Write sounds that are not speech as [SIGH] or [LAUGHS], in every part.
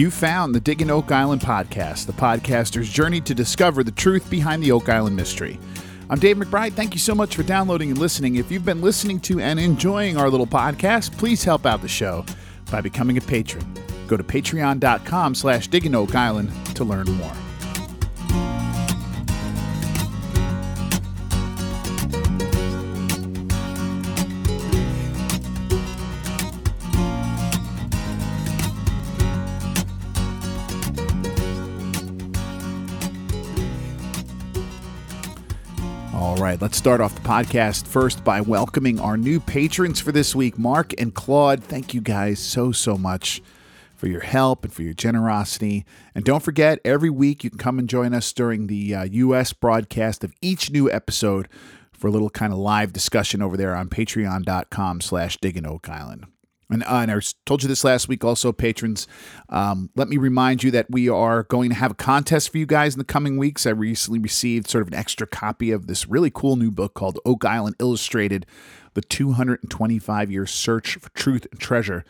You found the Digging Oak Island podcast, the podcaster's journey to discover the truth behind the Oak Island mystery. I'm Dave McBride. Thank you so much for downloading and listening. If you've been listening to and enjoying our little podcast, please help out the show by becoming a patron. Go to patreon.com slash digging oak island to learn more. Right, let's start off the podcast first by welcoming our new patrons for this week, Mark and Claude. Thank you guys so, so much for your help and for your generosity. And don't forget, every week you can come and join us during the uh, U.S. broadcast of each new episode for a little kind of live discussion over there on patreon.com slash digging oak island. And, uh, and I told you this last week also, patrons. Um, let me remind you that we are going to have a contest for you guys in the coming weeks. I recently received sort of an extra copy of this really cool new book called Oak Island Illustrated The 225 Year Search for Truth and Treasure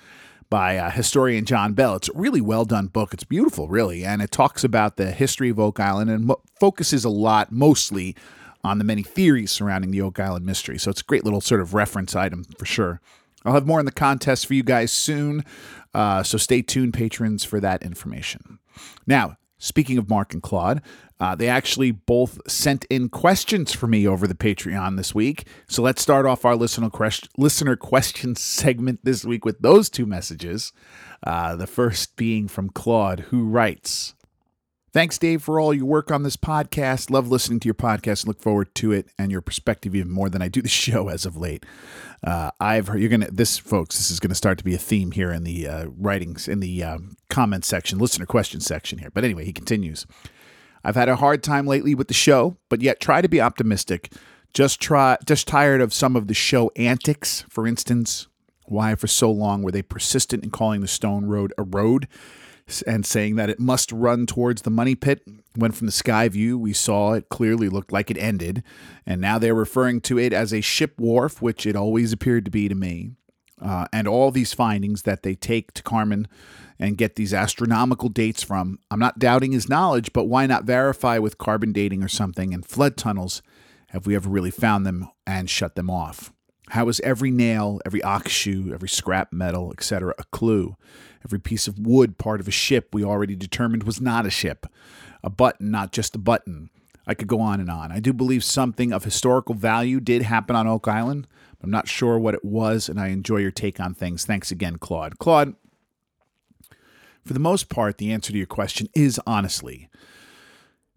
by uh, historian John Bell. It's a really well done book. It's beautiful, really. And it talks about the history of Oak Island and mo- focuses a lot, mostly, on the many theories surrounding the Oak Island mystery. So it's a great little sort of reference item for sure. I'll have more in the contest for you guys soon, uh, so stay tuned, patrons, for that information. Now, speaking of Mark and Claude, uh, they actually both sent in questions for me over the Patreon this week. So let's start off our listener listener question segment this week with those two messages. Uh, the first being from Claude, who writes. Thanks, Dave, for all your work on this podcast. Love listening to your podcast. Look forward to it and your perspective even more than I do the [LAUGHS] show as of late. Uh, I've heard you're gonna this, folks. This is gonna start to be a theme here in the uh, writings in the um, comment section, listener question section here. But anyway, he continues. I've had a hard time lately with the show, but yet try to be optimistic. Just try, just tired of some of the show antics. For instance, why for so long were they persistent in calling the Stone Road a road? And saying that it must run towards the money pit. When from the sky view, we saw it clearly looked like it ended, and now they're referring to it as a ship wharf, which it always appeared to be to me. Uh, and all these findings that they take to Carmen and get these astronomical dates from. I'm not doubting his knowledge, but why not verify with carbon dating or something? And flood tunnels, have we ever really found them and shut them off? How is every nail, every ox shoe, every scrap metal, etc., a clue? Every piece of wood part of a ship we already determined was not a ship, a button, not just a button. I could go on and on. I do believe something of historical value did happen on Oak Island. I'm not sure what it was, and I enjoy your take on things. Thanks again, Claude. Claude, for the most part, the answer to your question is honestly,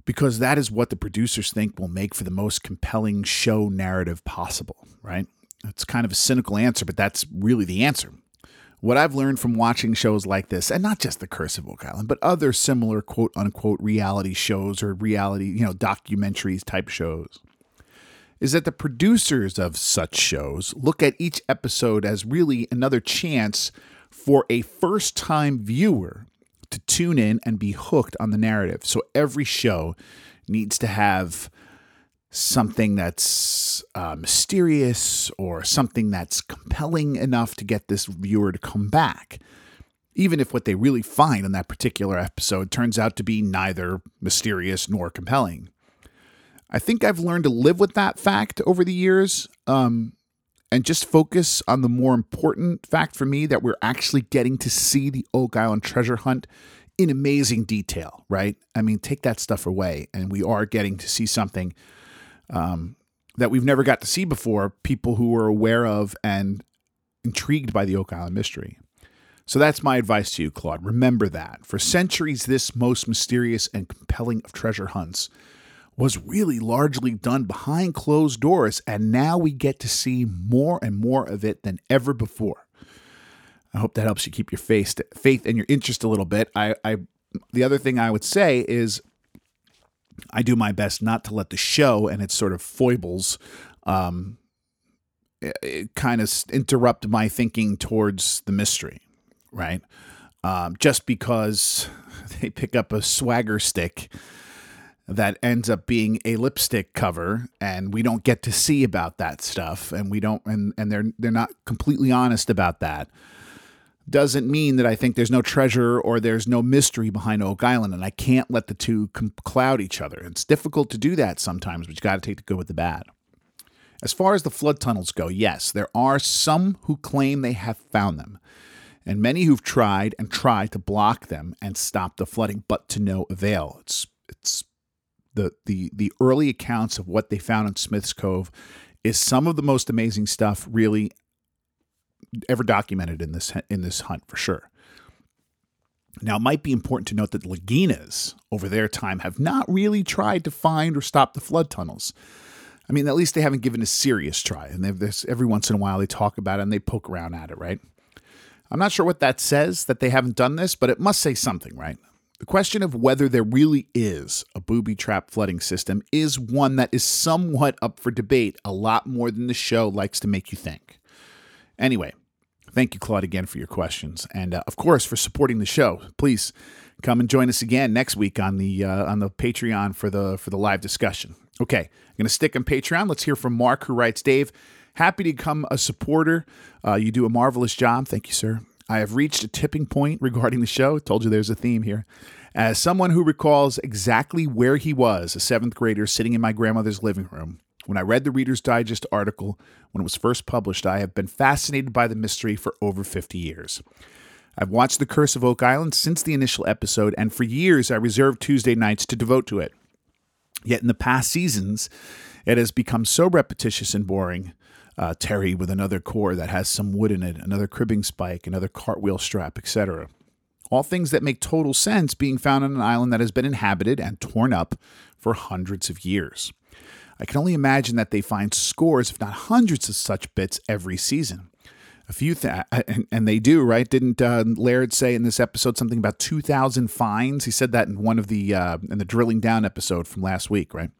because that is what the producers think will make for the most compelling show narrative possible, right? It's kind of a cynical answer, but that's really the answer. What I've learned from watching shows like this, and not just The Curse of Oak Island, but other similar quote unquote reality shows or reality, you know, documentaries type shows, is that the producers of such shows look at each episode as really another chance for a first time viewer to tune in and be hooked on the narrative. So every show needs to have something that's uh, mysterious or something that's compelling enough to get this viewer to come back. Even if what they really find in that particular episode turns out to be neither mysterious nor compelling. I think I've learned to live with that fact over the years um, and just focus on the more important fact for me that we're actually getting to see the Oak Island treasure hunt in amazing detail, right? I mean, take that stuff away, and we are getting to see something um, that we've never got to see before, people who are aware of and intrigued by the Oak Island mystery. So that's my advice to you, Claude. Remember that. For centuries, this most mysterious and compelling of treasure hunts was really largely done behind closed doors, and now we get to see more and more of it than ever before. I hope that helps you keep your faith, faith and your interest a little bit. I, I, the other thing I would say is I do my best not to let the show and its sort of foibles um, kind of interrupt my thinking towards the mystery, right? Um, just because [LAUGHS] they pick up a swagger stick that ends up being a lipstick cover and we don't get to see about that stuff and we don't and and they're they're not completely honest about that doesn't mean that I think there's no treasure or there's no mystery behind Oak Island, and I can't let the two cloud each other. It's difficult to do that sometimes, but you got to take the good with the bad. As far as the flood tunnels go, yes, there are some who claim they have found them, and many who've tried and tried to block them and stop the flooding, but to no avail. It's it's the the the early accounts of what they found in Smith's Cove is some of the most amazing stuff really ever documented in this in this hunt for sure. Now, it might be important to note that Laginas over their time have not really tried to find or stop the flood tunnels. I mean, at least they haven't given a serious try. And they've this every once in a while they talk about it and they poke around at it, right? I'm not sure what that says that they haven't done this, but it must say something, right? The question of whether there really is a booby trap flooding system is one that is somewhat up for debate, a lot more than the show likes to make you think. Anyway, thank you, Claude, again for your questions, and uh, of course for supporting the show. Please come and join us again next week on the uh, on the Patreon for the for the live discussion. Okay, I'm going to stick on Patreon. Let's hear from Mark, who writes, Dave. Happy to become a supporter. Uh, you do a marvelous job. Thank you, sir. I have reached a tipping point regarding the show. Told you there's a theme here. As someone who recalls exactly where he was, a seventh grader sitting in my grandmother's living room, when I read the Reader's Digest article when it was first published, I have been fascinated by the mystery for over 50 years. I've watched The Curse of Oak Island since the initial episode, and for years I reserved Tuesday nights to devote to it. Yet in the past seasons, it has become so repetitious and boring uh, Terry with another core that has some wood in it, another cribbing spike, another cartwheel strap, etc. All things that make total sense being found on an island that has been inhabited and torn up for hundreds of years. I can only imagine that they find scores, if not hundreds, of such bits every season. A few, th- and, and, they do, right? Didn't uh, Laird say in this episode something about two thousand finds? He said that in one of the uh, in the drilling down episode from last week, right?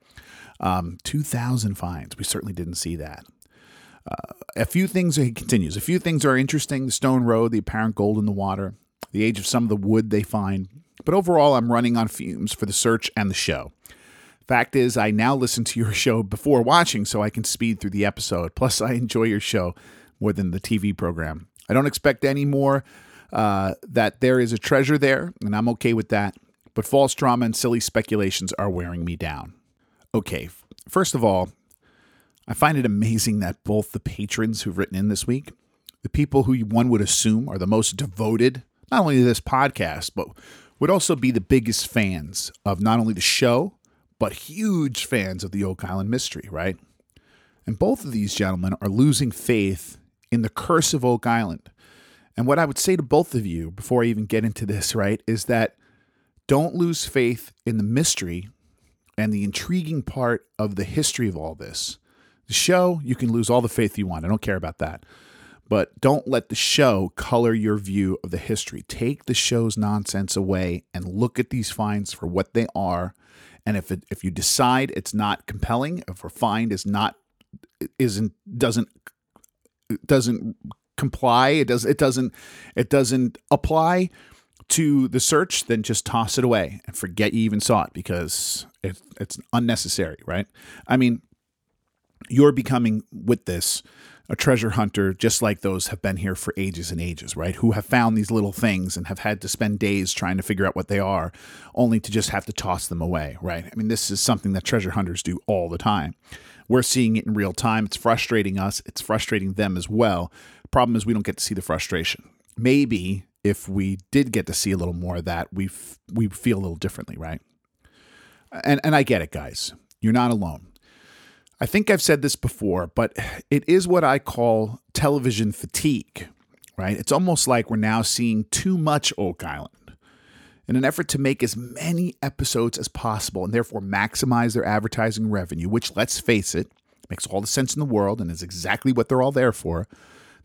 Um, two thousand finds. We certainly didn't see that. Uh, a few things, he continues, a few things are interesting the stone road, the apparent gold in the water, the age of some of the wood they find. But overall, I'm running on fumes for the search and the show. Fact is, I now listen to your [LAUGHS] show before watching so I can speed through the episode. Plus, I enjoy your show more than the TV program. I don't expect any more uh, that there is a treasure there, and I'm okay with that. But false drama and silly speculations are wearing me down. Okay, first of all, I find it amazing that both the patrons who've written in this week, the people who one would assume are the most devoted, not only to this podcast, but would also be the biggest fans of not only the show, but huge fans of the Oak Island mystery, right? And both of these gentlemen are losing faith in the curse of Oak Island. And what I would say to both of you before I even get into this, right, is that don't lose faith in the mystery and the intriguing part of the history of all this. The show, you can lose all the faith you want. I don't care about that. But don't let the show color your view of the history. Take the show's nonsense away and look at these finds for what they are. And if it, if you decide it's not compelling, if a find is not isn't doesn't doesn't comply, it does it doesn't it doesn't apply to the search, then just toss it away and forget you even saw it because it, it's unnecessary, right? I mean, you're becoming with this a treasure hunter just like those have been here for ages and ages, right? Who have found these little things and have had to spend days trying to figure out what they are, only to just have to toss them away, right? I mean, this is something that treasure hunters do all the time. We're seeing it in real time. It's frustrating us, it's frustrating them as well. Problem is, we don't get to see the frustration. Maybe if we did get to see a little more of that, we we feel a little differently, right? And and I get it, guys. You're not alone. I think I've said this before, but it is what I call television fatigue, right? It's almost like we're now seeing too much Oak Island. In an effort to make as many episodes as possible and therefore maximize their advertising revenue, which, let's face it, makes all the sense in the world and is exactly what they're all there for,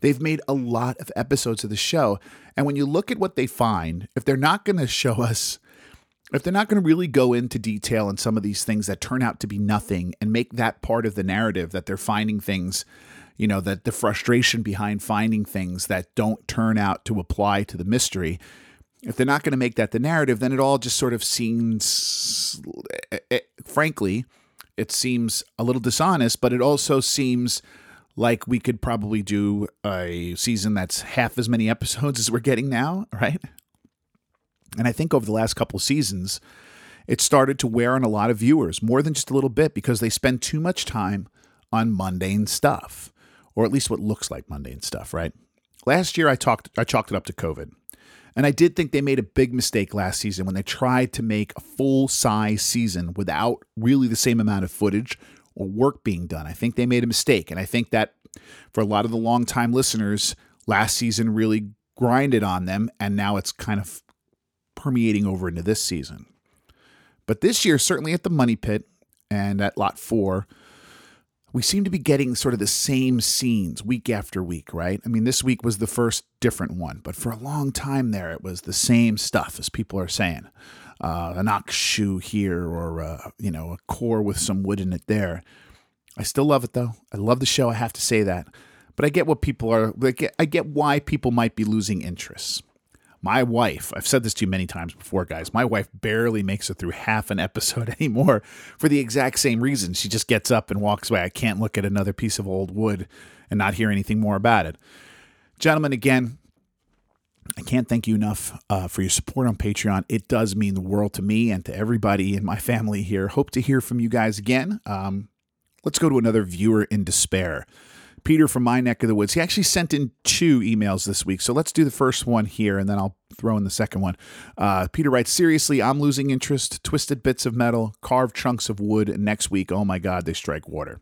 they've made a lot of episodes of the show. And when you look at what they find, if they're not going to show us if they're not going to really go into detail on some of these things that turn out to be nothing and make that part of the narrative that they're finding things, you know, that the frustration behind finding things that don't turn out to apply to the mystery, if they're not going to make that the narrative, then it all just sort of seems, it, eh, eh, frankly, it seems a little dishonest, but it also seems like we could probably do a season that's half as many episodes as we're getting now, [LAUGHS] right? And I think over the last couple seasons, it started to wear on a lot of viewers more than just a little bit because they spend too much time on mundane stuff, or at least what looks like mundane stuff, right? Last year I talked I chalked it up to COVID. And I did think they made a big mistake last season when they tried to make a full size season without really the same amount of footage or work being done. I think they made a mistake. And I think that for a lot of the longtime listeners, last season really grinded on them. And now it's kind of permeating over into this season. But this year, certainly at the Money Pit and at Lot 4, we seem to be getting sort of the same scenes week after week, right? I mean, this week was the first different one, but for a long time there, it was the same stuff, as people are saying. Uh, an ox shoe here, or uh, you know, a core with some wood in it there. I still love it though. I love the show. I have to say that, but I get what people are. Get, I get why people might be losing interest. My wife, I've said this to you many times before, guys. My wife barely makes it through half an episode [LAUGHS] anymore for the exact same reason. She just gets up and walks away. I can't look at another piece of old wood and not hear anything more about it. Gentlemen, again, I can't thank you enough uh, for your support on Patreon. It does mean the world to me and to everybody in my family here. Hope to hear from you guys again. Um, let's go to another viewer in despair. Peter from my neck of the woods. He actually sent in two emails this week. So let's do the first one here and then I'll throw in the second one. Uh, Peter writes Seriously, I'm losing interest. Twisted bits of metal, carved chunks of wood, next week, oh my God, they strike water.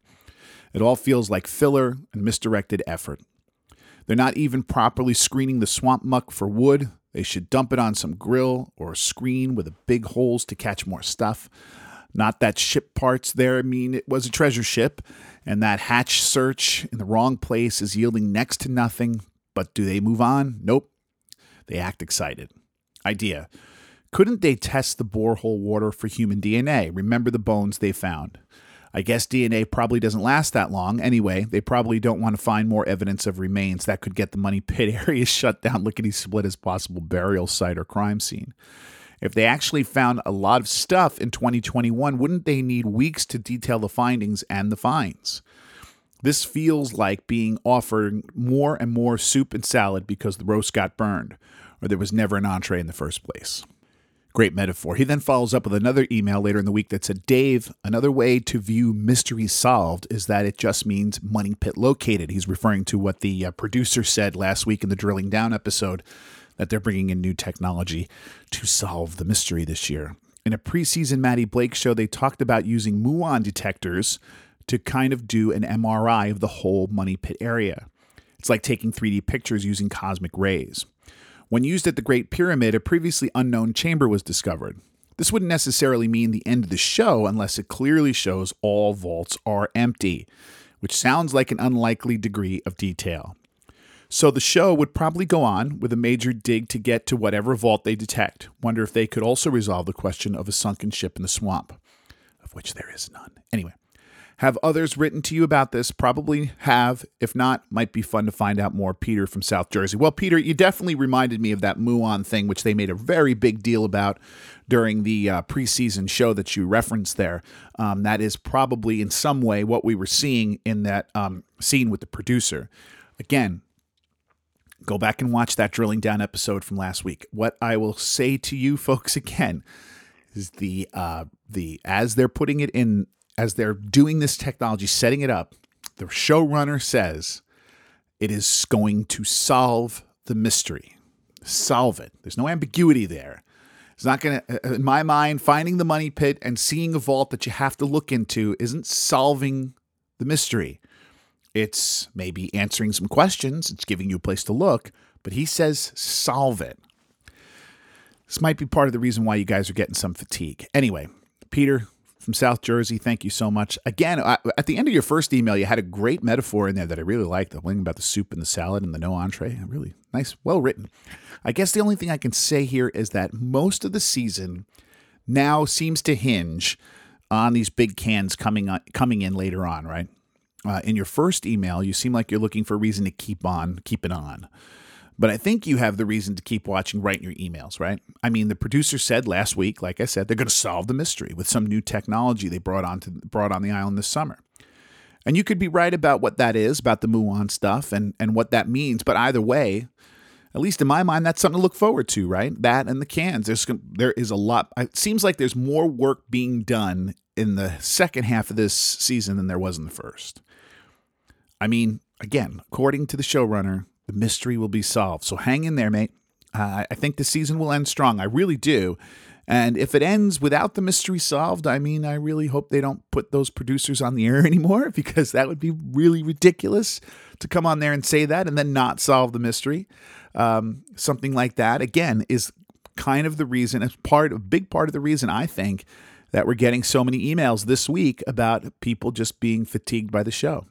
It all feels like filler and misdirected effort. They're not even properly screening the swamp muck for wood. They should dump it on some grill or a screen with big holes to catch more stuff. Not that ship parts there mean it was a treasure ship, and that hatch search in the wrong place is yielding next to nothing. But do they move on? Nope. They act excited. Idea. Couldn't they test the borehole water for human DNA? Remember the bones they found. I guess DNA probably doesn't last that long. Anyway, they probably don't want to find more evidence of remains that could get the money pit [LAUGHS] area shut down lickety split as possible burial site or crime scene. If they actually found a lot of stuff in 2021, wouldn't they need weeks to detail the findings and the finds? This feels like being offered more and more soup and salad because the roast got burned, or there was never an entree in the first place. Great metaphor. He then follows up with another email later in the week that said, Dave, another way to view mystery solved is that it just means money pit located. He's referring to what the uh, producer said last week in the drilling down episode that they're bringing in new technology to solve the mystery this year. In a preseason Matty Blake show, they talked about using muon detectors to kind of do an MRI of the whole money pit area. It's like taking 3D pictures using cosmic rays. When used at the Great Pyramid, a previously unknown chamber was discovered. This wouldn't necessarily mean the end of the show unless it clearly shows all vaults are empty, which sounds like an unlikely degree of detail. So the show would probably go on with a major dig to get to whatever vault they detect. Wonder if they could also resolve the question of a sunken ship in the swamp, of which there is none. Anyway, have others written to you about this? Probably have. If not, might be fun to find out more. Peter from South Jersey. Well, Peter, you definitely reminded me of that Muon thing, which they made a very big deal about during the uh, preseason show that you referenced there. Um, that is probably in some way what we were seeing in that um, scene with the producer. Again, Go back and watch that drilling down episode from last week. What I will say to you [LAUGHS] folks again is the uh, the as they're putting it in as they're doing this technology, setting it up, the showrunner says it is going to solve the mystery. Solve it. There's no ambiguity there. It's not going to, uh, in my mind, finding the money pit and seeing a vault that you have to look into isn't solving the mystery. It's maybe answering some questions, it's giving you a place to look, but he says solve it. This might be part of the reason why you guys are getting some fatigue. Anyway, Peter from South Jersey, thank you so much. Again, at the end of your first email, you had a great metaphor in there that I really liked the one about the soup and the salad and the no entree. Really nice, well written. I guess the only thing I can say here is that most of the season now seems to hinge on these big cans coming on, coming in later on, right? Uh, in your first email, you seem like you're looking for a reason to keep on, keep it on. But I think you have the reason to keep watching right in your emails, right? I mean, the producer said last week, like I said, they're going to solve the mystery with some new technology they brought on to brought on the island this summer. And you could be right about what that is, about the Muon stuff and, and what that means. But either way, at least in my mind, that's something to look forward to, right? That and the cans. There's there is a lot. It seems like there's more work being done in the second half of this season than there was in the first. I mean, again, according to the showrunner, the mystery will be solved. So hang in there, mate. Uh, I think the season will end strong. I really do. And if it ends without the mystery solved, I mean, I really hope they don't put those producers on the air [LAUGHS] anymore because that would be really ridiculous to come on there and say that and then not solve the mystery. Um, something like that, again, is kind of the reason, it's part, a big part of the reason I think that we're getting so many emails this week about people just being fatigued by the show.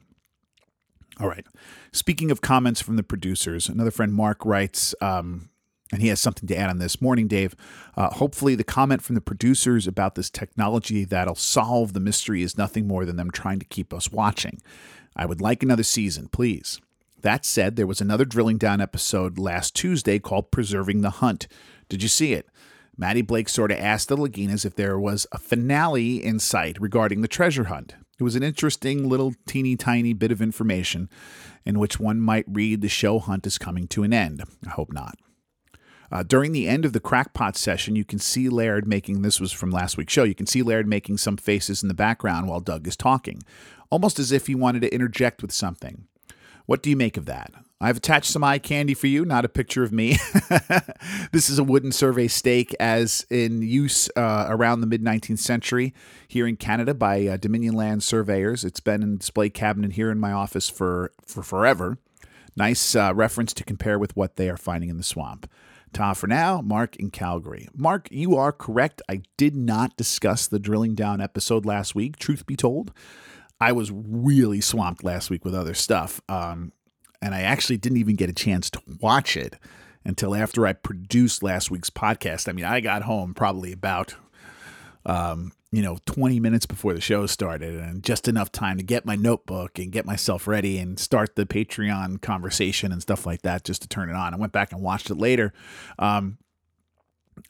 All right. Speaking of comments from the producers, another friend, Mark, writes, um, and he has something to add on this. Morning, Dave. Uh, hopefully, the comment from the producers about this technology that'll solve the mystery is nothing more than them trying to keep us watching. I would like another season, please. That said, there was another drilling down episode last Tuesday called Preserving the Hunt. Did you see it? Matty Blake sort of asked the Laginas if there was a finale in sight regarding the treasure hunt. It was an interesting little teeny tiny bit of information in which one might read the show hunt is coming to an end. I hope not. Uh, during the end of the crackpot session, you can see Laird making this was from last week's show. You can see Laird making some faces in the background while Doug is talking, almost as if he wanted to interject with something. What do you make of that? I've attached some eye candy for you, not a picture of me. [LAUGHS] this is a wooden survey stake as in use uh, around the mid 19th century here in Canada by uh, Dominion Land surveyors. It's been in display cabinet here in my office for, for forever. Nice uh, reference to compare with what they are finding in the swamp. Ta for now, Mark in Calgary. Mark, you are correct. I did not discuss the drilling down episode last week, truth be told. I was really swamped last week with other stuff. Um, and I actually didn't even get a chance to watch it until after I produced last week's podcast. I mean, I got home probably about, um, you know, 20 minutes before the show started and just enough time to get my notebook and get myself ready and start the Patreon conversation and stuff like that just to turn it on. I went back and watched it later. Um,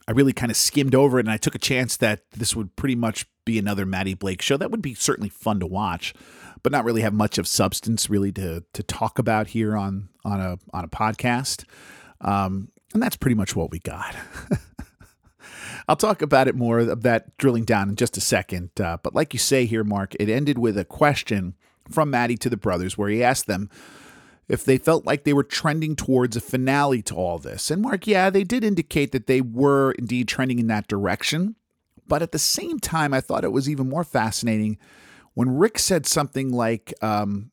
I really kind of skimmed over it and I took a chance that this would pretty much be another Matty Blake show. That would be certainly fun to watch, but not really have much of substance really to to talk about here on on a on a podcast. Um, and that's pretty much what we got. [LAUGHS] I'll talk about it more of that drilling down in just a second. Uh, but like you say here, Mark, it ended with a question from Matty to the brothers where he asked them if they felt like they were trending towards a finale to all this. And Mark, yeah, they did indicate that they were indeed trending in that direction. But at the same time, I thought it was even more fascinating when Rick said something like um,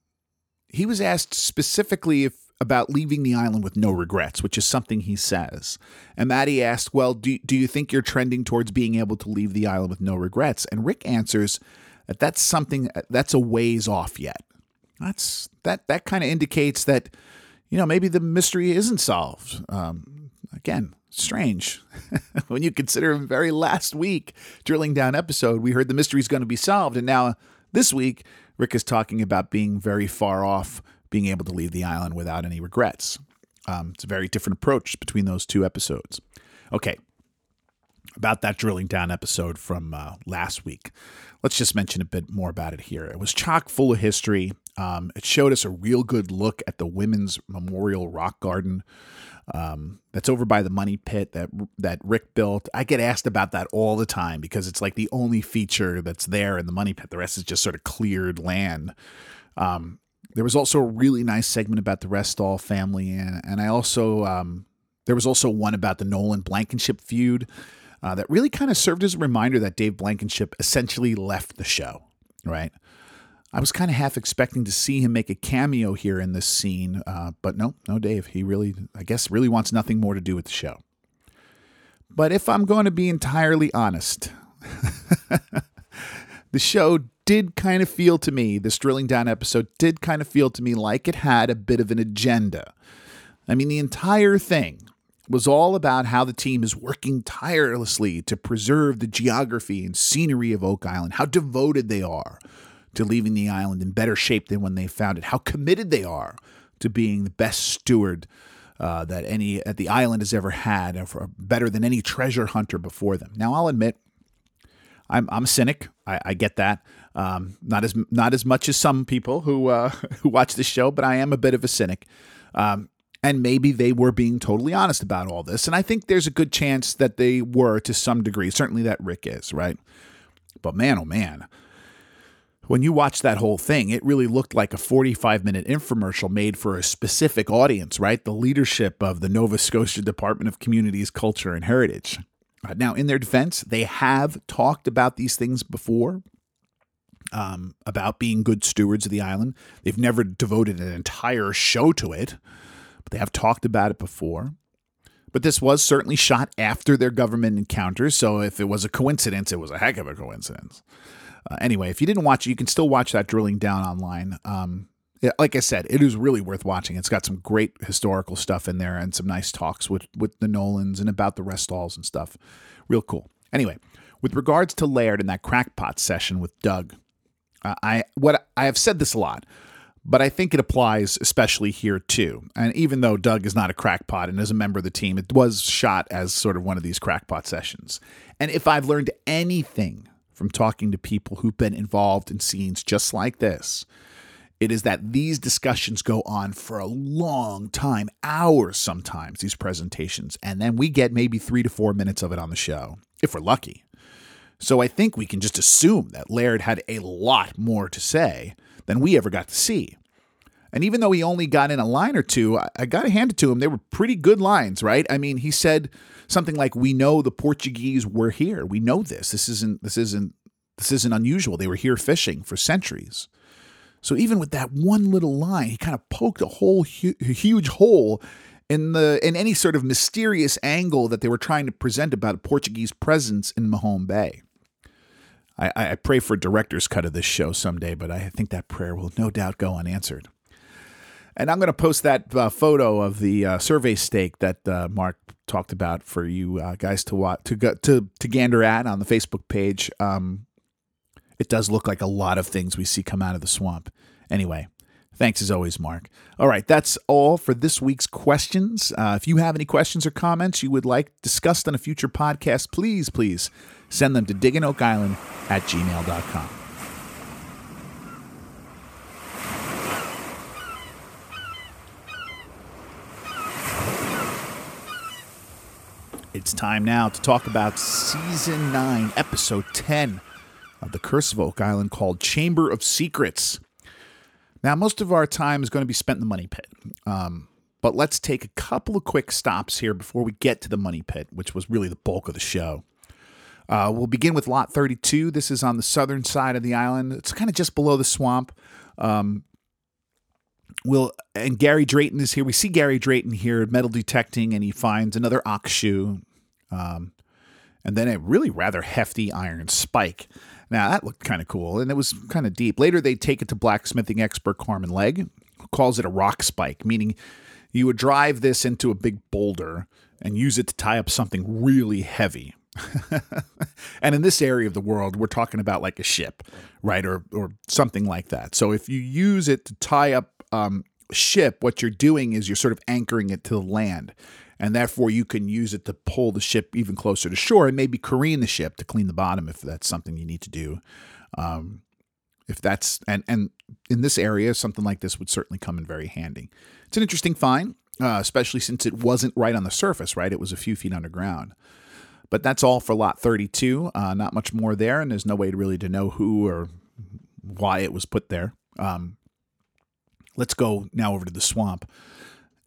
he was asked specifically if about leaving the island with no regrets, which is something he says. And Matty asked, Well, do, do you think you're trending towards being able to leave the island with no regrets? And Rick answers that that's something that's a ways off yet. That's that that kind of indicates that you know maybe the mystery isn't solved. Um, again, strange [LAUGHS] when you consider very last week drilling down episode we heard the mystery is going to be solved, and now this week Rick is talking about being very far off being able to leave the island without any regrets. Um, it's a very different approach between those two episodes. Okay, about that drilling down episode from uh, last week. Let's just mention a bit more about it here. It was chock full of history. Um, it showed us a real good look at the Women's Memorial Rock Garden um, that's over by the Money Pit that that Rick built. I get asked about that all the time because it's like the only feature that's there in the Money Pit. The rest is just sort of cleared land. Um, there was also a really nice segment about the Restall family, and, and I also um, there was also one about the Nolan Blankenship feud uh, that really kind of served as a reminder that Dave Blankenship essentially left the show. Right, I was kind of half expecting to see him make a cameo here in this scene, uh, but no, no, Dave. He really, I guess, really wants nothing more to do with the show. But if I'm going to be entirely honest, [LAUGHS] the show did kind of feel to me, this drilling down episode did kind of feel to me like it had a bit of an agenda. I mean, the entire thing was all about how the team is working tirelessly to preserve the geography and scenery of Oak Island, how devoted they are to leaving the island in better shape than when they found it, how committed they are to being the best steward uh, that any that the island has ever had, or better than any treasure hunter before them. Now, I'll admit, I'm I'm a cynic. I, I get that. Um, not as not as much as some people who uh, [LAUGHS] who watch this show, but I am a bit of a cynic. Um, and maybe they were being totally honest about all this, and I think there's a good chance that they were to some degree. Certainly, that Rick is right. But man, oh man, when you watch that whole thing, it really looked like a 45 minute infomercial made for a specific audience, right? The leadership of the Nova Scotia Department of Communities, Culture, and Heritage. Uh, now, in their defense, they have talked about these things before, um, about being good stewards of the island. They've never devoted an entire show to it, but they have talked about it before. But this was certainly shot after their government encounters, so if it was a coincidence, it was a heck of a coincidence. Uh, anyway, if you didn't watch it, you can still watch that drilling down online. Um, like I said, it is really worth watching. It's got some great historical stuff in there and some nice talks with with the Nolans and about the Restalls and stuff. Real cool. Anyway, with regards to Laird and that crackpot session with Doug, uh, I what I have said this a lot, but I think it applies especially here too. And even though Doug is not a crackpot and is a member of the team, it was shot as sort of one of these crackpot sessions. And if I've learned anything from talking to people who've been involved in scenes just like this, it is that these discussions go on for a long time, hours sometimes, these presentations, and then we get maybe three to four minutes of it on the show, if we're lucky. So I think we can just assume that Laird had a lot more to say than we ever got to see. And even though he only got in a line or two, I, got to hand it to him. They were pretty good lines, right? I mean, he said something like, "We know the Portuguese were here. We know this. This isn't. This isn't. This isn't unusual. They were here fishing for centuries." So even with that one little line, he kind of poked a whole hu- huge hole in the in any sort of mysterious angle that they were trying to present about a Portuguese presence in Mahone Bay. I, I pray for a director's cut of this show someday, but I think that prayer will no doubt go unanswered. And I'm going to post that uh, photo of the uh, survey stake that uh, Mark talked about for you uh, guys to watch to go, to to gander at on the Facebook page. Um, it does look like a lot of things we see come out of the swamp. Anyway, thanks as always, Mark. All right, that's all for this week's questions. Uh, if you have any questions or comments you would like discussed on a future podcast, please, please send them to digginoakisland at gmail.com. It's time now to talk about season 9, episode 10 of The Curse of Oak Island called Chamber of Secrets. Now, most of our time is going to be spent in the money pit. Um, but let's take a couple of quick stops here before we get to the money pit, which was really the bulk of the show. Uh, we'll begin with Lot 32. This is on the southern side of the island. It's kind of just below the swamp. Um, Will and Gary Drayton is here. We see Gary Drayton here metal detecting, and he finds another ox shoe, um, and then a really rather hefty iron spike. Now that looked kind of cool, and it was kind of deep. Later, they take it to blacksmithing expert Carmen Legg, who calls it a rock spike, meaning you would drive this into a big boulder and use it to tie up something really heavy. [LAUGHS] and in this area of the world, we're talking about like a ship, right, or or something like that. So if you use it to tie up um, ship, what you're doing is you're sort of anchoring it to the land. And therefore, you can use it to pull the ship even closer to shore and maybe careen the ship to clean the bottom if that's something you need to do. Um, if that's and and in this area, something like this would certainly come in very handy. It's an interesting find, uh, especially since it wasn't right on the surface. Right, it was a few feet underground. But that's all for lot 32. Uh, not much more there, and there's no way really to know who or why it was put there. Um, Let's go now over to the swamp.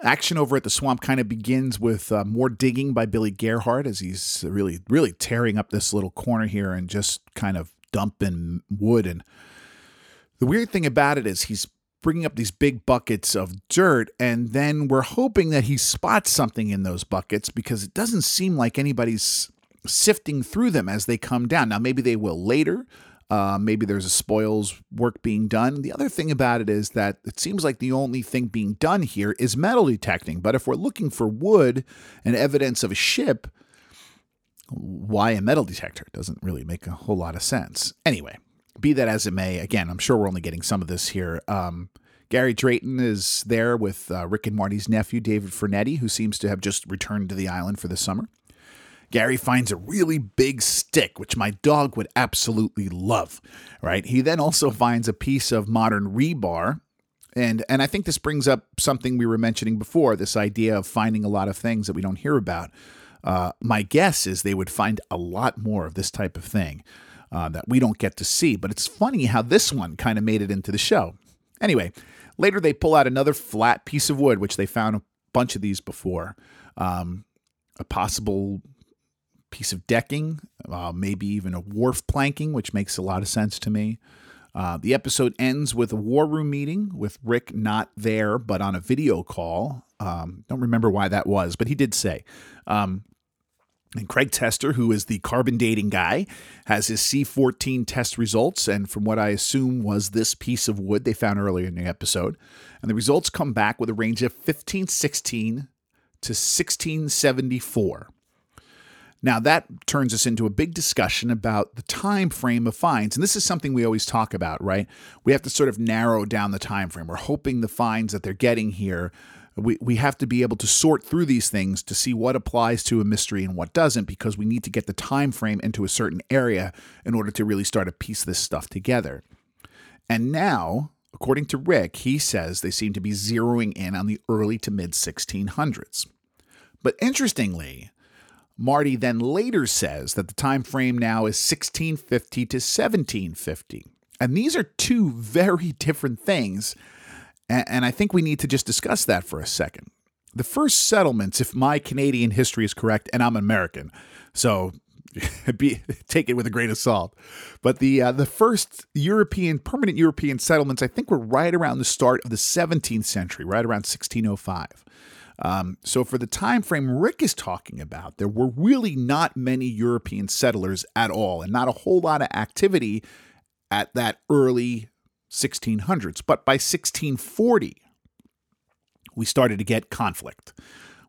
Action over at the swamp kind of begins with uh, more digging by Billy Gerhardt as he's really, really tearing up this little corner here and just kind of dumping wood. And the weird thing about it is he's bringing up these big buckets of dirt, and then we're hoping that he spots something in those buckets because it doesn't seem like anybody's sifting through them as they come down. Now, maybe they will later, uh, maybe there's a spoils work being done. The other thing about it is that it seems like the only thing being done here is metal detecting. But if we're looking for wood and evidence of a ship, why a metal detector? It doesn't really make a whole lot of sense. Anyway, be that as it may, again, I'm sure we're only getting some of this here. Um, Gary Drayton is there with uh, Rick and Marty's nephew, David Fornetti, who seems to have just returned to the island for the summer. Gary finds a really big stick, which my dog would absolutely love, right? He then also finds a piece of modern rebar. And, and I think this brings up something we were mentioning before this idea of finding a lot of things that we don't hear about. Uh, my guess is they would find a lot more of this type of thing uh, that we don't get to see. But it's funny how this one kind of made it into the show. Anyway, later they pull out another flat piece of wood, which they found a bunch of these before. Um, a possible piece of decking, uh, maybe even a wharf planking, which makes a lot of sense to me. Uh, the episode ends with a war room meeting with Rick not there, but on a video call. Um, don't remember why that was, but he did say. Um, and Craig Tester, who is the carbon dating guy, has his C14 test results. And from what I assume was this piece of wood they found earlier in the episode. And the results come back with a range of 1516 to 1674. Now that turns us into a big discussion about the time frame of finds. And this is something we always talk about, right? We have to sort of narrow down the time frame. We're hoping the finds that they're getting here we, we have to be able to sort through these things to see what applies to a mystery and what doesn't because we need to get the time frame into a certain area in order to really start to piece this stuff together and now according to rick he says they seem to be zeroing in on the early to mid 1600s but interestingly Marty then later says that the time frame now is 1650 to 1750. And these are two very different things. And, I think we need to just discuss that for a second. The first settlements, if my Canadian history is correct, and I'm American, so [LAUGHS] be, take it with a grain of salt. But the uh, the first European permanent European settlements, I think, were right around the start of the 17th century, right around 1605. Um, so for the time frame Rick is talking about, there were really not many European settlers at all, and not a whole lot of activity at that early 1600s. But by 1640, we started to get conflict.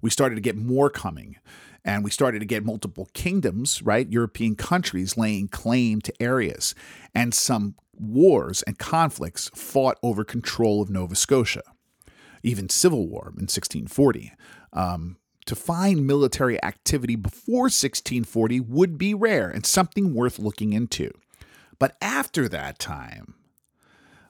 We started to get more coming. And we started to get multiple kingdoms, right? European countries laying claim to areas. And some wars and conflicts fought over control of Nova Scotia even civil war in 1640. Um, to find military activity before 1640 would be rare and something worth looking into. But after that time,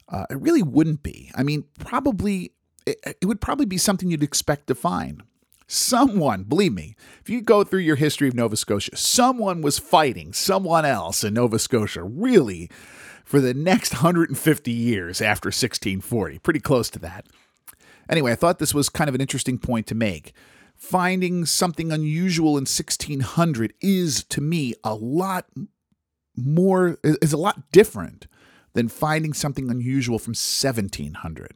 uh, it really wouldn't be. I mean, probably, it, it would probably be something you'd expect to find. Someone, believe me, if you go through your history of Nova Scotia, someone was fighting someone else in Nova Scotia, really, for the next 150 years after 1640. Pretty close to that. Anyway, I thought this was kind of an interesting point to make. Finding something unusual in 1600 is, to me, a lot more, is a lot different than finding something unusual from 1700.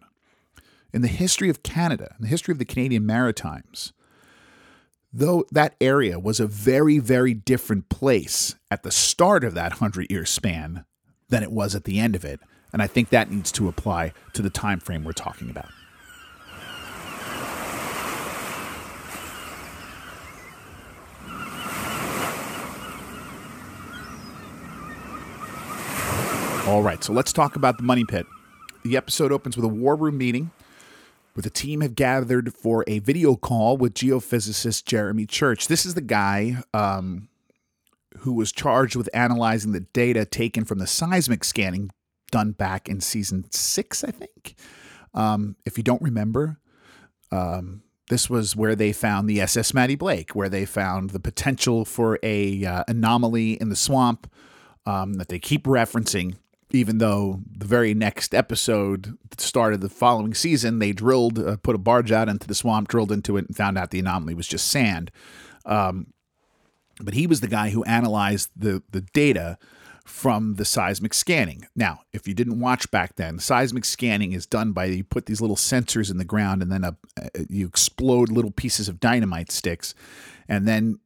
In the history of Canada, in the history of the Canadian Maritimes, though that area was a very, very different place at the start of that 100 year span than it was at the end of it. And I think that needs to apply to the time frame we're talking about. All right, so let's talk about the money pit. The episode opens with a war room meeting where the team have gathered for a video call with geophysicist Jeremy Church. This is the guy um, who was charged with analyzing the data taken from the seismic scanning done back in season six, I think. Um, if you don't remember, um, this was where they found the SS Matty Blake, where they found the potential for a uh, anomaly in the swamp um, that they keep referencing even though the very next episode started the following season, they drilled, uh, put a barge out into the swamp, drilled into it, and found out the anomaly was just sand. Um, but he was the guy who analyzed the the data from the seismic scanning. Now, if you didn't watch back then, seismic scanning is done by you put these little sensors in the ground and then a, you explode little pieces of dynamite sticks, and then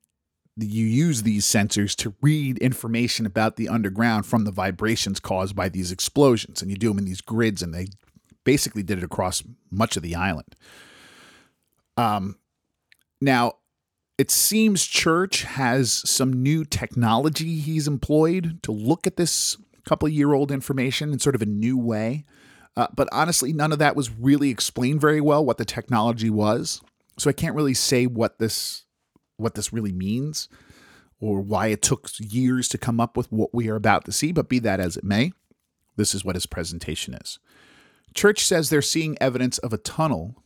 you use these sensors to read information about the underground from the vibrations caused by these explosions. And you do them in these grids, and they basically did it across much of the island. Um, now, it seems Church has some new technology he's employed to look at this couple year old information in sort of a new way. Uh, but honestly, none of that was really explained very well what the technology was. So I can't really say what this what this really means. or why it took years to come up with what we are about to see, but be that as it may, this is what his presentation is. Church says they're seeing evidence of a tunnel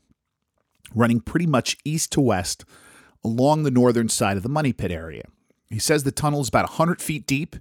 running pretty much east to west along the northern side of the money pit area. He says the tunnel is about 100 feet deep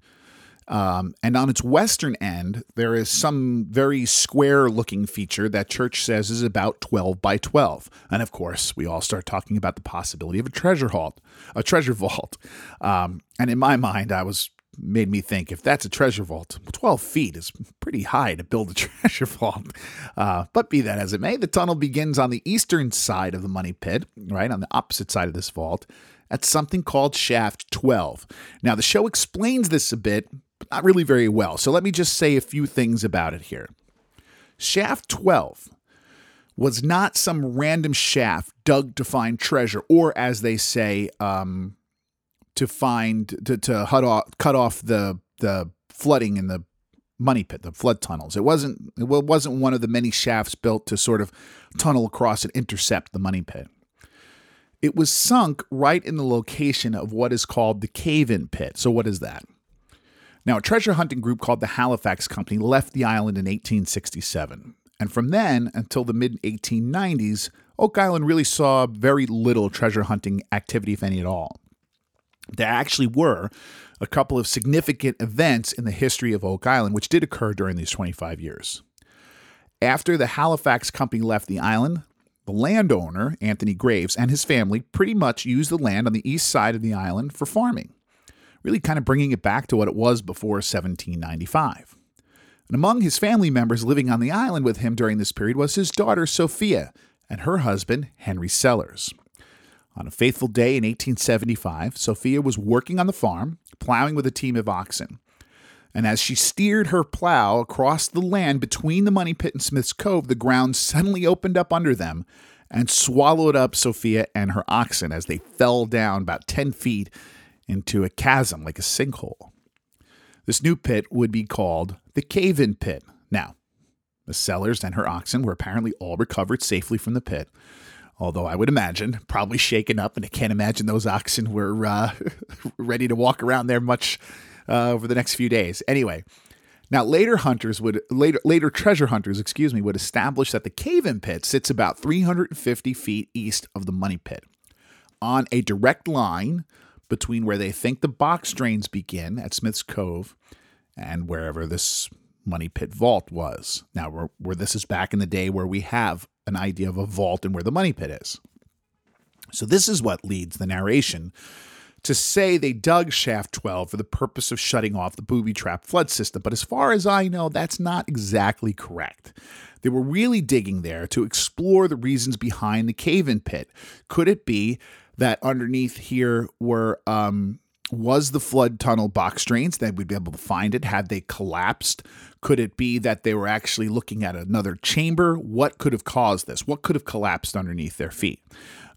um, and on its western end, there is some very square looking feature that Church says is about 12 by 12. And of course, we all start talking about the possibility of a treasure vault, a treasure [LAUGHS] vault. Um, and in my mind, I was made me think if that's a treasure vault, 12 feet is pretty high to build a [LAUGHS] treasure vault. Uh, but be that as it may, the tunnel begins on the eastern side of the money pit, right, on the opposite side of this vault, at something called Shaft 12. Now, the show explains this a bit, not really very well. So let me just say a few things about it here. Shaft 12 was not some random shaft dug to find treasure, or as they say, um, to find to, to cut off, cut off the the flooding in the money pit, the flood tunnels. It wasn't it wasn't one of the many shafts built to sort of tunnel across and intercept the money pit. It was sunk right in the location of what is called the cave-in pit. So what is that? Now, a treasure hunting group called the Halifax Company left the island in 1867. And from then until the mid 1890s, Oak Island really saw very little treasure hunting activity, if any at all. There actually were a couple of significant events in the history of Oak Island, which did occur during these 25 years. After the Halifax Company left the island, the landowner, Anthony Graves, and his family pretty much used the land on the east side of the island for farming really kind of bringing it back to what it was before 1795. And among his family members living on the island with him during this period was his daughter Sophia and her husband Henry Sellers. On a faithful day in 1875, Sophia was working on the farm, plowing with a team of oxen. And as she steered her plow across the land between the money pit and Smith's Cove, the ground suddenly opened up under them and swallowed up Sophia and her oxen as they fell down about 10 feet into a chasm like a sinkhole. This new pit would be called the Cave In Pit. Now, the Sellers and her oxen were apparently all recovered safely from the pit, although I would imagine probably shaken up, and I can't imagine those oxen were uh, [LAUGHS] ready to walk around there much uh, over the next few days. Anyway, now later hunters would later later treasure hunters, excuse me, would establish that the cave-in pit sits about 350 feet east of the money pit, on a direct line between where they think the box drains begin at Smith's Cove and wherever this money pit vault was. Now, where, this is back in the day where we have an idea of a vault and where the money pit is. So, this is what leads the narration to say they dug Shaft 12 for the purpose of shutting off the booby trap flood system. But as far as I know, that's not exactly correct. They were really digging there to explore the reasons behind the cave in pit. Could it be that underneath here were um, was the flood tunnel box drains that we'd be able to find it? Had they collapsed? Could it be that they were actually looking at another chamber? What could have caused this? What could have collapsed underneath their feet?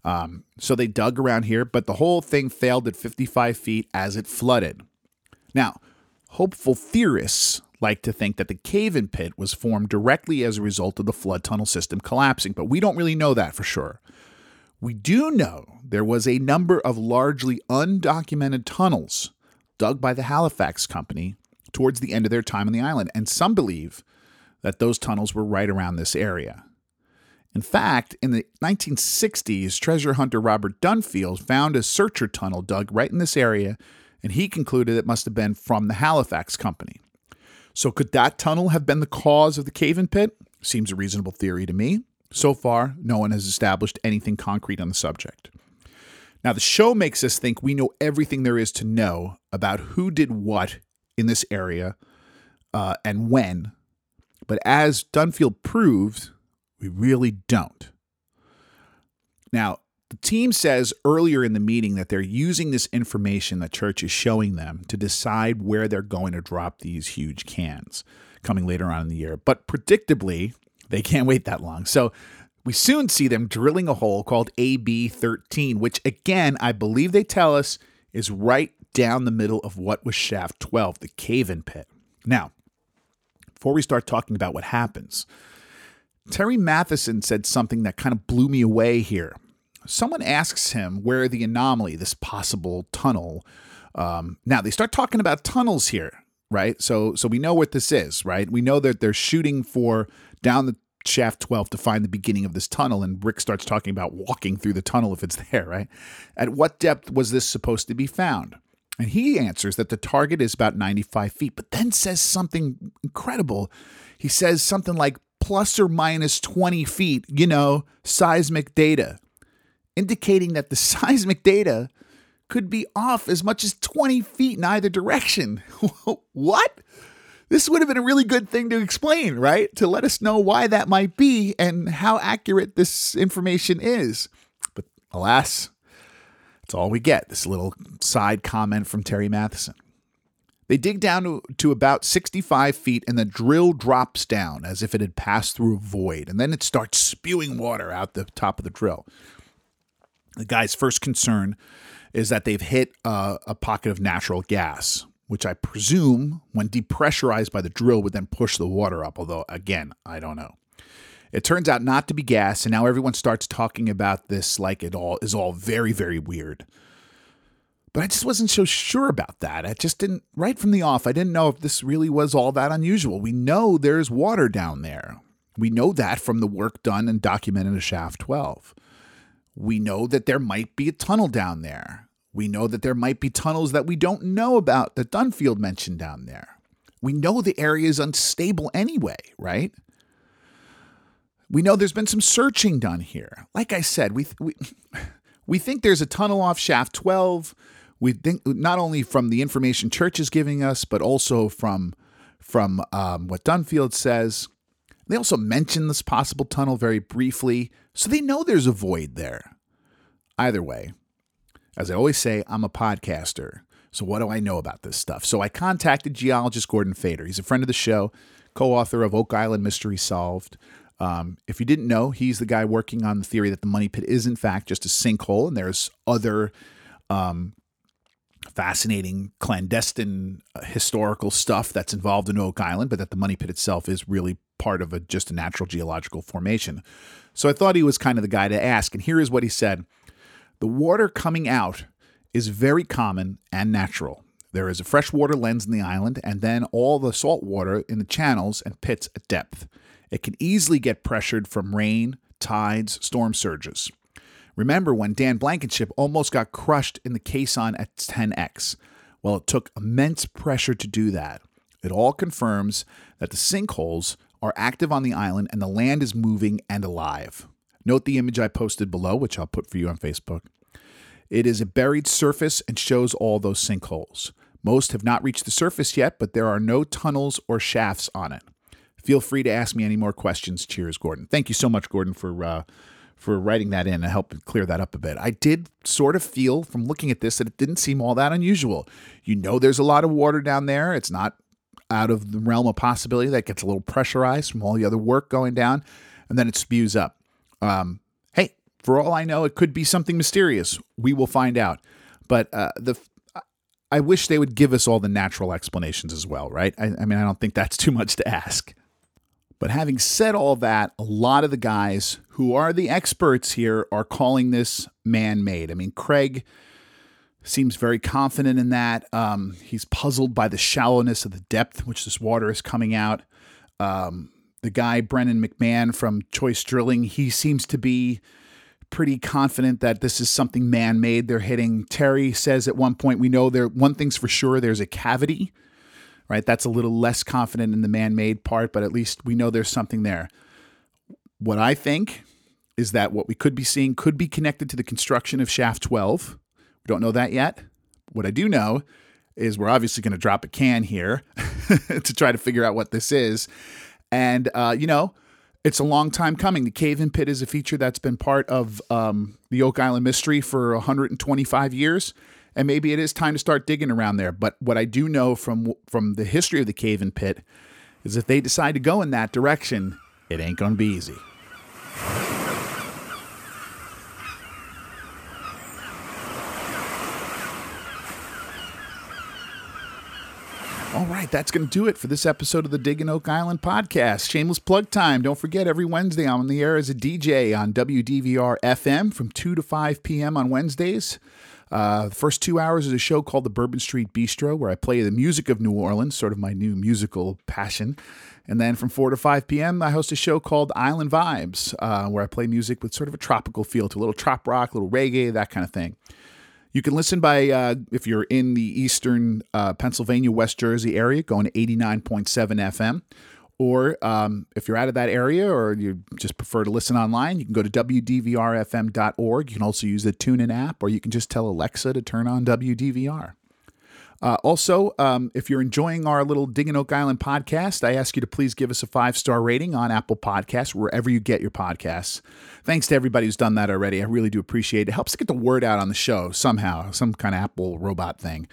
Um, so they dug around here but the whole thing failed at 55 feet as it flooded. Now hopeful theorists like to think that the cave in pit was formed directly as a result of the flood tunnel system collapsing but we don't really know that for sure we do know there was a number of largely undocumented tunnels dug by the Halifax Company towards the end of their time on the island, and some believe that those tunnels were right around this area. In fact, in the 1960s, treasure hunter Robert Dunfield found a searcher tunnel dug right in this area, and he concluded it must have been from the Halifax Company. So, could that tunnel have been the cause of the cave in pit? Seems a reasonable theory to me. So far, no one has established anything concrete on the subject. Now, the show makes us think we know everything there is to know about who did what in this area uh, and when. But as Dunfield proved, we really don't. Now, the team says earlier in the meeting that they're using this information that church is showing them to decide where they're going to drop these huge cans coming later on in the year. But predictably, they can't wait that long. So we soon see them drilling a hole called AB 13, which again, I believe they tell us is right down the middle of what was shaft 12, the cave in pit. Now, before we start talking about what happens, Terry Matheson said something that kind of blew me away here. Someone asks him where the anomaly, this possible tunnel, Um, now they start talking about tunnels here, right? So so we know what this is, right? We know that they're shooting for down the shaft 12 to find the beginning of this tunnel and Rick starts talking about walking through the tunnel if it's [LAUGHS] there, right? At what depth was this supposed to be found? And he answers that the target is about 95 feet, but then says something incredible. He says something like plus or minus 20 feet, you know, seismic data, indicating that the [LAUGHS] seismic data could be off as much as 20 feet in either direction. [LAUGHS] what? This would have been a really good thing to explain, right? To let us know why that might be and how accurate this information is. But alas, that's all we get. This little side comment from Terry Matheson. They dig down to, about 65 feet and the drill drops down as if it had passed through a void. And then it starts spewing water out the top of the drill. The guy's first concern is that they've hit a pocket of natural gas, which I presume, when depressurized by the drill, would then push the water up. Although, again, I don't know. It turns out not to be gas, and now everyone starts talking about this like it all is all very, very weird. But I just wasn't so sure about that. I just didn't, right from the off, I didn't know if this really was all that unusual. We know there's water down there. We know that from the work done and documented in Shaft 12. We know that there might be a tunnel down there. We know that there might be tunnels that we don't know about that Dunfield mentioned down there. We know the area is unstable anyway, right? We know there's been some searching done here. Like I said, we we [LAUGHS] we think there's a tunnel off shaft 12. We think not only from the information Church is giving us, but also from from um, what Dunfield says. They also mention this possible tunnel very briefly, so they know there's a void there. Either way, as I always say, I'm a podcaster. So what do I know about this stuff? So I contacted geologist Gordon Fader. He's a friend of the show, co-author of Oak Island Mystery Solved. Um, if you didn't know, he's the guy working on the theory that the money pit is in fact just a sinkhole, and there's other um, fascinating clandestine uh, historical stuff that's involved in Oak Island, but that the money pit itself is really part of a just a natural geological formation. So I thought he was kind of the guy to ask, and here is what he said: the water coming out is very common and natural. There is a freshwater lens in the island, and then all the salt water in the channels and pits at depth. It can easily get pressured from rain, tides, storm surges. Remember when Dan Blankenship almost got crushed in the caisson at 10-X? Well, it took immense pressure to do that. It all confirms that the sinkholes are active on the island and the land is moving and alive. Note the image I posted below, which I'll put for you on Facebook. It is a buried surface and shows all those sinkholes. Most have not reached the surface yet, but there are no tunnels or shafts on it. Feel free to ask me any more questions. Cheers, Gordon. Thank you so much, Gordon, for uh, for writing that in and help clear that up a bit. I did sort of feel from looking at this that it didn't seem all that unusual. You know, there's a lot of water down there. It's not out of the realm of possibility that gets a little pressurized from all the other work going down, and then it spews up. Um, hey, for all I know, it could be something mysterious. We will find out. But uh, the I wish they would give us all the natural explanations as well, right? I, I mean, I don't think that's too much to ask. But having said all that, a lot of the guys who are the experts here are calling this man made. I mean, Craig seems very confident in that. Um, he's puzzled by the shallowness of the depth which this water is coming out. Um, the guy, Brennan McMahon from Choice Drilling, he seems to be pretty confident that this is something man made they're hitting. Terry says at one point, we know there, one thing's for sure there's a cavity right? That's a little less confident in the man made part, but at least we know there's something there. What I think is that what we could be seeing could be connected to the construction of Shaft 12. We don't know that yet. What I do know is we're obviously going to drop a can here [LAUGHS] to try to figure out what this is. And, uh, you know, it's a long time coming. The Cave in Pit is a feature that's been part of um, the Oak Island mystery for 125 years and maybe it is time to start digging around there. But what I do know from from the history of the cave in pit is if they decide to go in that direction, it ain't going to be easy. All right, that's going to do it for this episode of the Digging Oak Island podcast. Shameless plug time. Don't forget, every Wednesday I'm on the air as a DJ on WDVR FM from 2 to 5 p.m. on Wednesdays. Uh, the first two hours is a show called the Bourbon Street Bistro, where I play the music of New Orleans, sort of my new musical passion. And then from 4 to 5 p.m., I host a show called Island Vibes, uh, where I play music with sort of a tropical feel to a little trop rock, a little reggae, that kind of thing. You can listen by, uh, if you're in the eastern uh, Pennsylvania, West Jersey area, going to 89.7 FM. Or um, if you're out of that area or you just prefer to listen online, you can go to WDVRFM.org. You can also use the TuneIn app, or you can just tell Alexa to turn on WDVR. Uh, also, um, if you're enjoying our little Digging Oak Island podcast, I ask you to please give us a five star rating on Apple Podcasts, wherever you get your podcasts. Thanks to everybody who's done that already. I really do appreciate it. It helps to get the word out on the show somehow, some kind of Apple robot thing.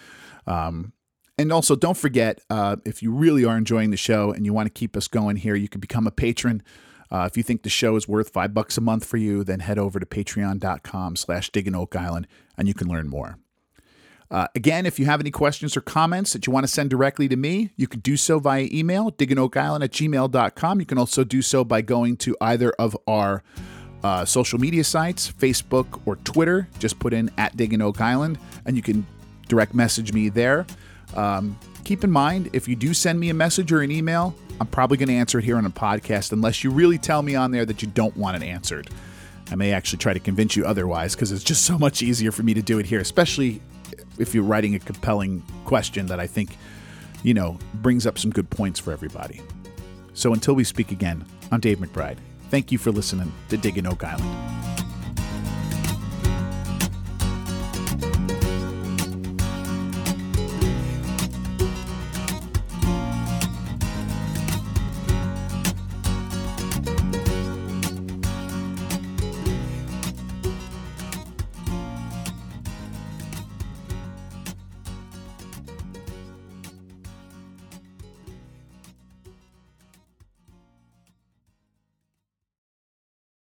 Um, and also, don't forget uh, if you really are enjoying the show and you want to keep us going here, you can become a patron. Uh, if you think the show is worth five bucks a month for you, then head over to patreon.com slash digging oak island and you can learn more. Uh, again, if you have any questions or comments that you want to send directly to me, you can do so via email, diggingoakisland at gmail.com. You can also do so by going to either of our uh, social media sites, Facebook or Twitter. Just put in at Digging Oak Island and you can direct message me there. Um, keep in mind, if you do send me a message or an email, I'm probably going to answer it here on a podcast unless you really tell me on there that you don't want it answered. I may actually try to convince you otherwise because it's just so much easier for me to do it here, especially if you're writing a compelling question that I think, you know, brings up some good points for everybody. So until we speak again, I'm Dave McBride. Thank you for listening to Digging Oak Island.